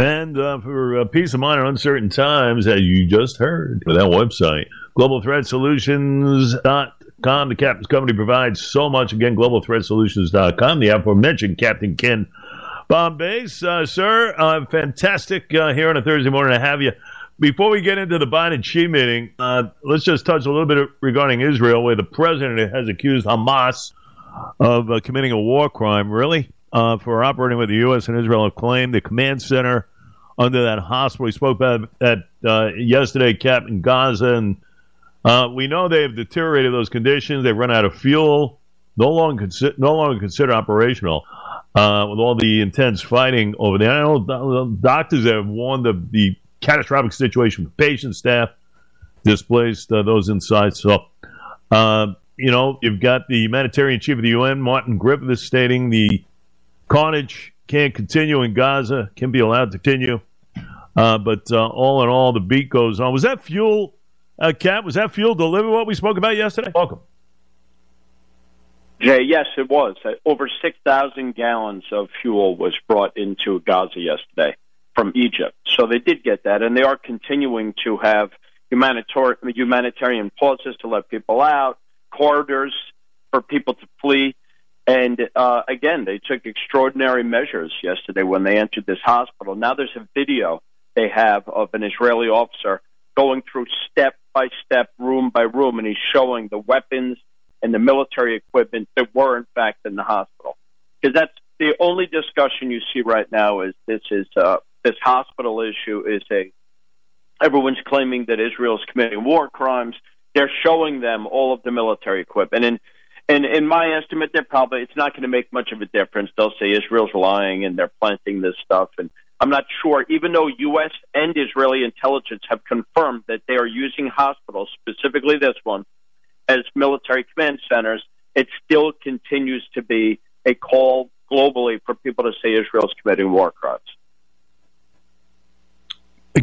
And uh, for uh, peace of mind in uncertain times, as you just heard that website, globalthreatsolutions.com. The captain's company provides so much. Again, globalthreatsolutions.com. The aforementioned Captain Ken Bombase. Uh, sir, uh, fantastic uh, here on a Thursday morning to have you. Before we get into the Biden Xi meeting, uh, let's just touch a little bit regarding Israel, where the president has accused Hamas of uh, committing a war crime. Really? Uh, for operating with the U.S. and Israel have claimed the command center under that hospital. We spoke about that uh, yesterday, Captain Gaza, and uh, we know they've deteriorated those conditions. They've run out of fuel, no longer consi- no longer considered operational. Uh, with all the intense fighting over there, I know doctors have warned of the catastrophic situation for patient staff displaced uh, those inside. So, uh, you know, you've got the humanitarian chief of the UN, Martin Griffiths, stating the carnage can't continue in Gaza, can be allowed to continue. Uh, but uh, all in all, the beat goes on. Was that fuel, uh, Cap? Was that fuel delivered? What we spoke about yesterday? Welcome. Jay, yes, it was. Uh, over 6,000 gallons of fuel was brought into Gaza yesterday from Egypt. So they did get that, and they are continuing to have humanitarian humanitarian pauses to let people out, corridors for people to flee. And uh, again, they took extraordinary measures yesterday when they entered this hospital. Now there's a video they have of an Israeli officer going through step by step, room by room, and he's showing the weapons and the military equipment that were in fact in the hospital. Because that's the only discussion you see right now is this is uh, this hospital issue is a everyone's claiming that Israel's committing war crimes. They're showing them all of the military equipment, and and in my estimate, they're probably it's not going to make much of a difference. They'll say Israel's lying and they're planting this stuff, and I'm not sure. Even though U.S. and Israeli intelligence have confirmed that they are using hospitals, specifically this one, as military command centers, it still continues to be a call globally for people to say Israel's committing war crimes.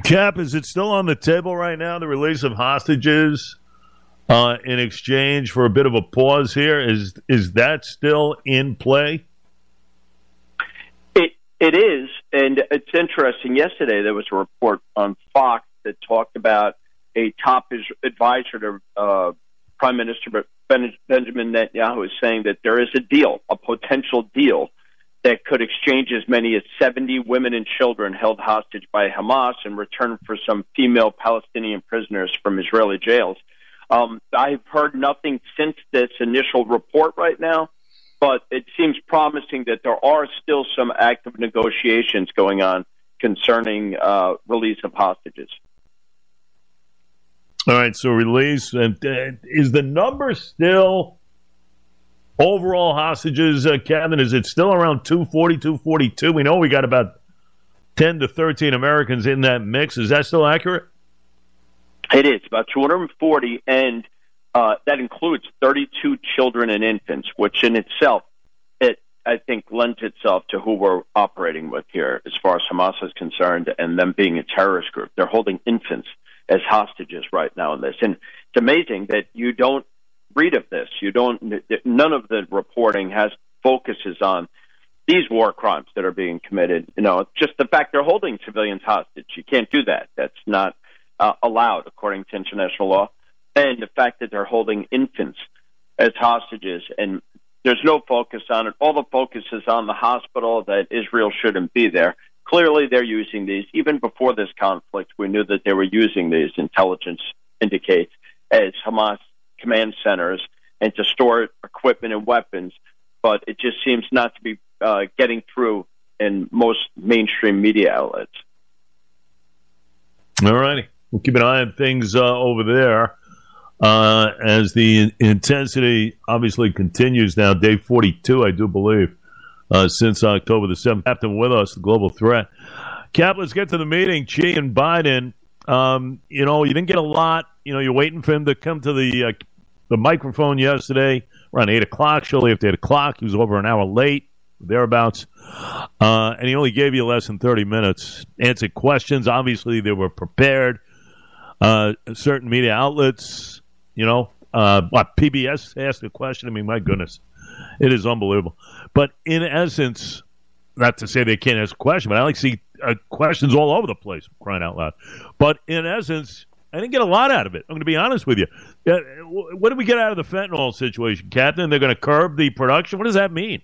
Cap, is it still on the table right now? The release of hostages uh, in exchange for a bit of a pause here is is that still in play? It is, and it's interesting. Yesterday there was a report on Fox that talked about a top advisor to uh, Prime Minister Benjamin Netanyahu is saying that there is a deal, a potential deal that could exchange as many as 70 women and children held hostage by Hamas in return for some female Palestinian prisoners from Israeli jails. Um, I've heard nothing since this initial report right now, but it seems promising that there are still some active negotiations going on concerning uh, release of hostages. All right, so release and uh, is the number still overall hostages, uh, Kevin, is it still around 240, 242? We know we got about 10 to 13 Americans in that mix. Is that still accurate? It is about 240, and uh, that includes 32 children and infants, which in itself, it I think lends itself to who we're operating with here, as far as Hamas is concerned, and them being a terrorist group. They're holding infants as hostages right now in this, and it's amazing that you don't read of this. You don't. None of the reporting has focuses on these war crimes that are being committed. You know, just the fact they're holding civilians hostage. You can't do that. That's not uh, allowed according to international law. And the fact that they're holding infants as hostages and there's no focus on it. All the focus is on the hospital that Israel shouldn't be there. Clearly, they're using these. Even before this conflict, we knew that they were using these. Intelligence indicates as Hamas command centers and to store equipment and weapons, but it just seems not to be uh, getting through in most mainstream media outlets. All righty. We'll keep an eye on things uh, over there uh, as the intensity obviously continues now. Day 42, I do believe, uh, since October the 7th. Captain with us, the global threat. Cap, let's get to the meeting. Xi and Biden. Um, you know, you didn't get a lot you know, you're waiting for him to come to the uh, the microphone yesterday around eight o'clock. Shortly after eight o'clock, he was over an hour late, thereabouts, uh, and he only gave you less than thirty minutes. Answered questions. Obviously, they were prepared. Uh, certain media outlets, you know, uh, what PBS asked a question. I mean, my goodness, it is unbelievable. But in essence, not to say they can't ask a question, but I like to see uh, questions all over the place, crying out loud. But in essence, I didn't get a lot out of it. I'm going to be honest with you. Uh, what did we get out of the fentanyl situation, Captain? They're going to curb the production. What does that mean?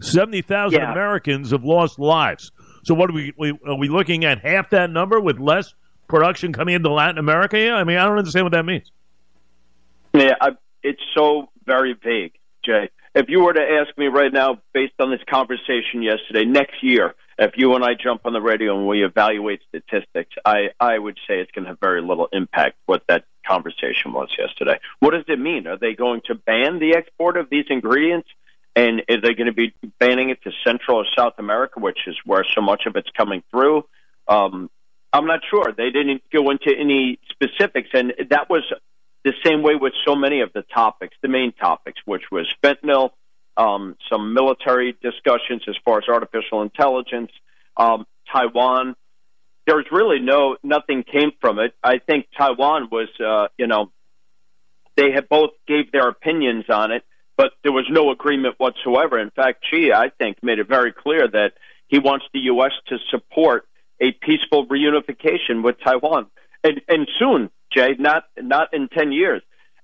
Seventy thousand yeah. Americans have lost lives. So what are we, we are we looking at half that number with less production coming into Latin America? Yeah, I mean I don't understand what that means. Yeah, I, it's so very vague, Jay. If you were to ask me right now, based on this conversation yesterday, next year, if you and I jump on the radio and we evaluate statistics, I, I would say it's going to have very little impact what that conversation was yesterday. What does it mean? Are they going to ban the export of these ingredients? And are they going to be banning it to Central or South America, which is where so much of it's coming through? Um, I'm not sure. They didn't go into any specifics, and that was the same way with so many of the topics, the main topics, which was fentanyl, um, some military discussions as far as artificial intelligence, um, Taiwan. There's really no nothing came from it. I think Taiwan was, uh, you know, they had both gave their opinions on it, but there was no agreement whatsoever. In fact, Xi, I think, made it very clear that he wants the U.S. to support a peaceful reunification with Taiwan, and, and soon, Jay, not not in ten years.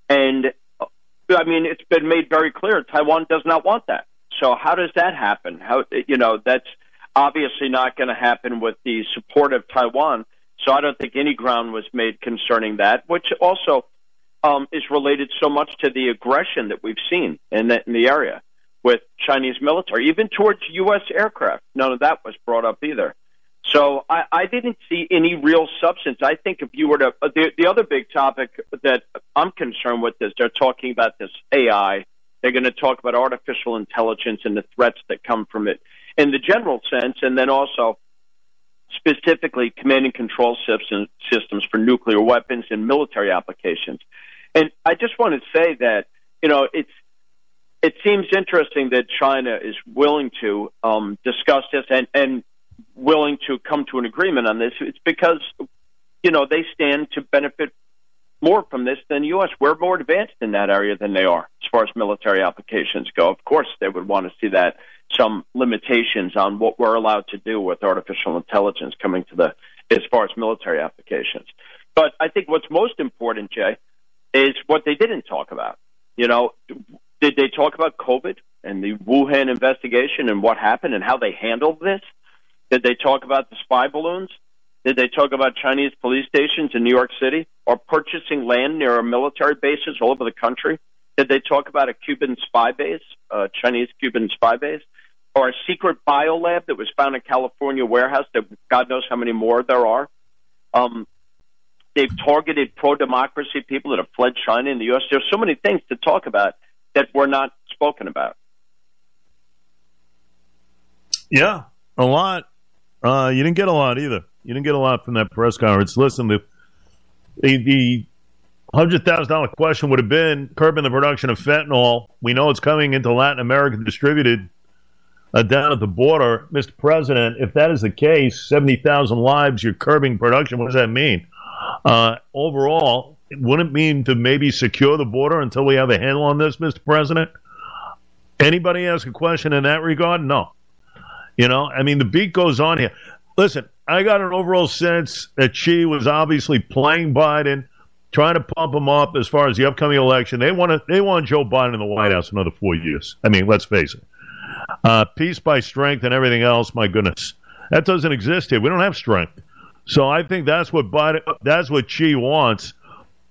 And I mean, it's been made very clear Taiwan does not want that. So how does that happen? How you know that's obviously not going to happen with the support of Taiwan. So I don't think any ground was made concerning that, which also um, is related so much to the aggression that we've seen in the, in the area with Chinese military, even towards U.S. aircraft. None of that was brought up either. So I, I didn't see any real substance. I think if you were to, the, the other big topic that I'm concerned with is they're talking about this AI. They're going to talk about artificial intelligence and the threats that come from it in the general sense, and then also specifically command and control system, systems for nuclear weapons and military applications. And I just want to say that, you know, it's, it seems interesting that China is willing to um, discuss this and, and willing to come to an agreement on this, it's because you know they stand to benefit more from this than the U.S. We're more advanced in that area than they are as far as military applications go. Of course, they would want to see that some limitations on what we're allowed to do with artificial intelligence coming to the as far as military applications. But I think what's most important, Jay, is what they didn't talk about. You know, did they talk about COVID and the Wuhan investigation and what happened and how they handled this? Did they talk about the spy balloons? Did they talk about Chinese police stations in New York City or purchasing land near military bases all over the country? Did they talk about a Cuban spy base, a Chinese Cuban spy base, or a secret biolab that was found in California warehouse that God knows how many more there are? Um, they've targeted pro-democracy people that have fled China in the U.S. There's so many things to talk about that were not spoken about. Yeah, a lot. Uh, you didn't get a lot either. You didn't get a lot from that press conference. Listen, the the, the hundred thousand dollar question would have been curbing the production of fentanyl. We know it's coming into Latin America distributed uh, down at the border, Mr. President. If that is the case, seventy thousand lives, you're curbing production. What does that mean? Uh, overall, it wouldn't mean to maybe secure the border until we have a handle on this, Mr. President. Anybody ask a question in that regard? No. You know, I mean, the beat goes on here. Listen, I got an overall sense that Xi was obviously playing Biden, trying to pump him up as far as the upcoming election. They want to, they want Joe Biden in the White House another four years. I mean, let's face it. Uh, peace by strength and everything else. My goodness, that doesn't exist here. We don't have strength. So I think that's what Biden, that's what Xi wants.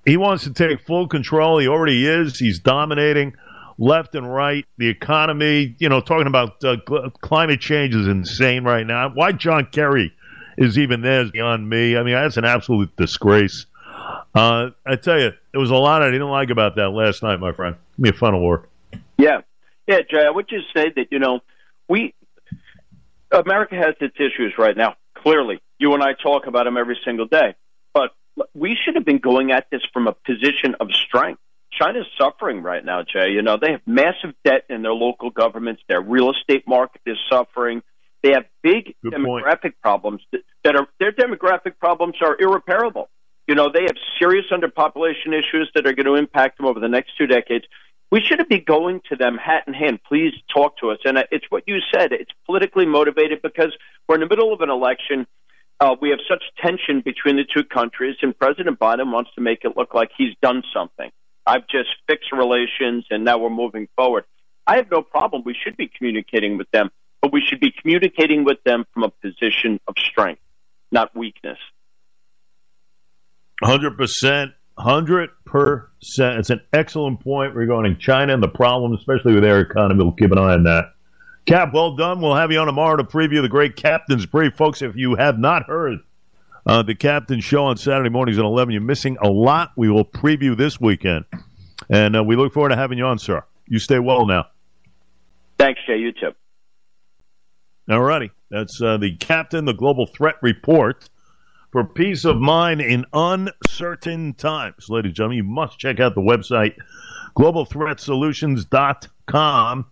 He wants to take full control. He already is. He's dominating left and right. The economy, you know, talking about uh, cl- climate change is insane right now. Why John Kerry is even there is beyond me. I mean, that's an absolute disgrace. Uh, I tell you, there was a lot I didn't like about that last night, my friend. Give me a funnel war. Yeah, yeah, Jay. I would just say that you know we America has its issues right now. Clearly, you and I talk about them every single day. But we should have been going at this from a position of strength. China's suffering right now, Jay. You know, they have massive debt in their local governments. Their real estate market is suffering. They have big Good demographic point. problems that, that are their demographic problems are irreparable. You know, they have serious underpopulation issues that are going to impact them over the next two decades. we shouldn't be going to them hat in hand. Please talk to us. And it's what you said. It's politically motivated because we're in the middle of an election. Uh, we have such tension between the two countries, and President Biden wants to make it look like he's done something. I've just fixed relations, and now we're moving forward. I have no problem. We should be communicating with them, but we should be communicating with them from a position of strength, not weakness. 100%. 100%. It's an excellent point regarding China and the problem, especially with their economy. We'll keep an eye on that. Cap, well done. We'll have you on tomorrow to preview the great Captain's Brief. Folks, if you have not heard uh, the Captain Show on Saturday mornings at 11, you're missing a lot. We will preview this weekend. And uh, we look forward to having you on, sir. You stay well now. Thanks, Jay. You too. All righty. That's uh, the Captain, the Global Threat Report for peace of mind in uncertain times. Ladies and gentlemen, you must check out the website globalthreatsolutions.com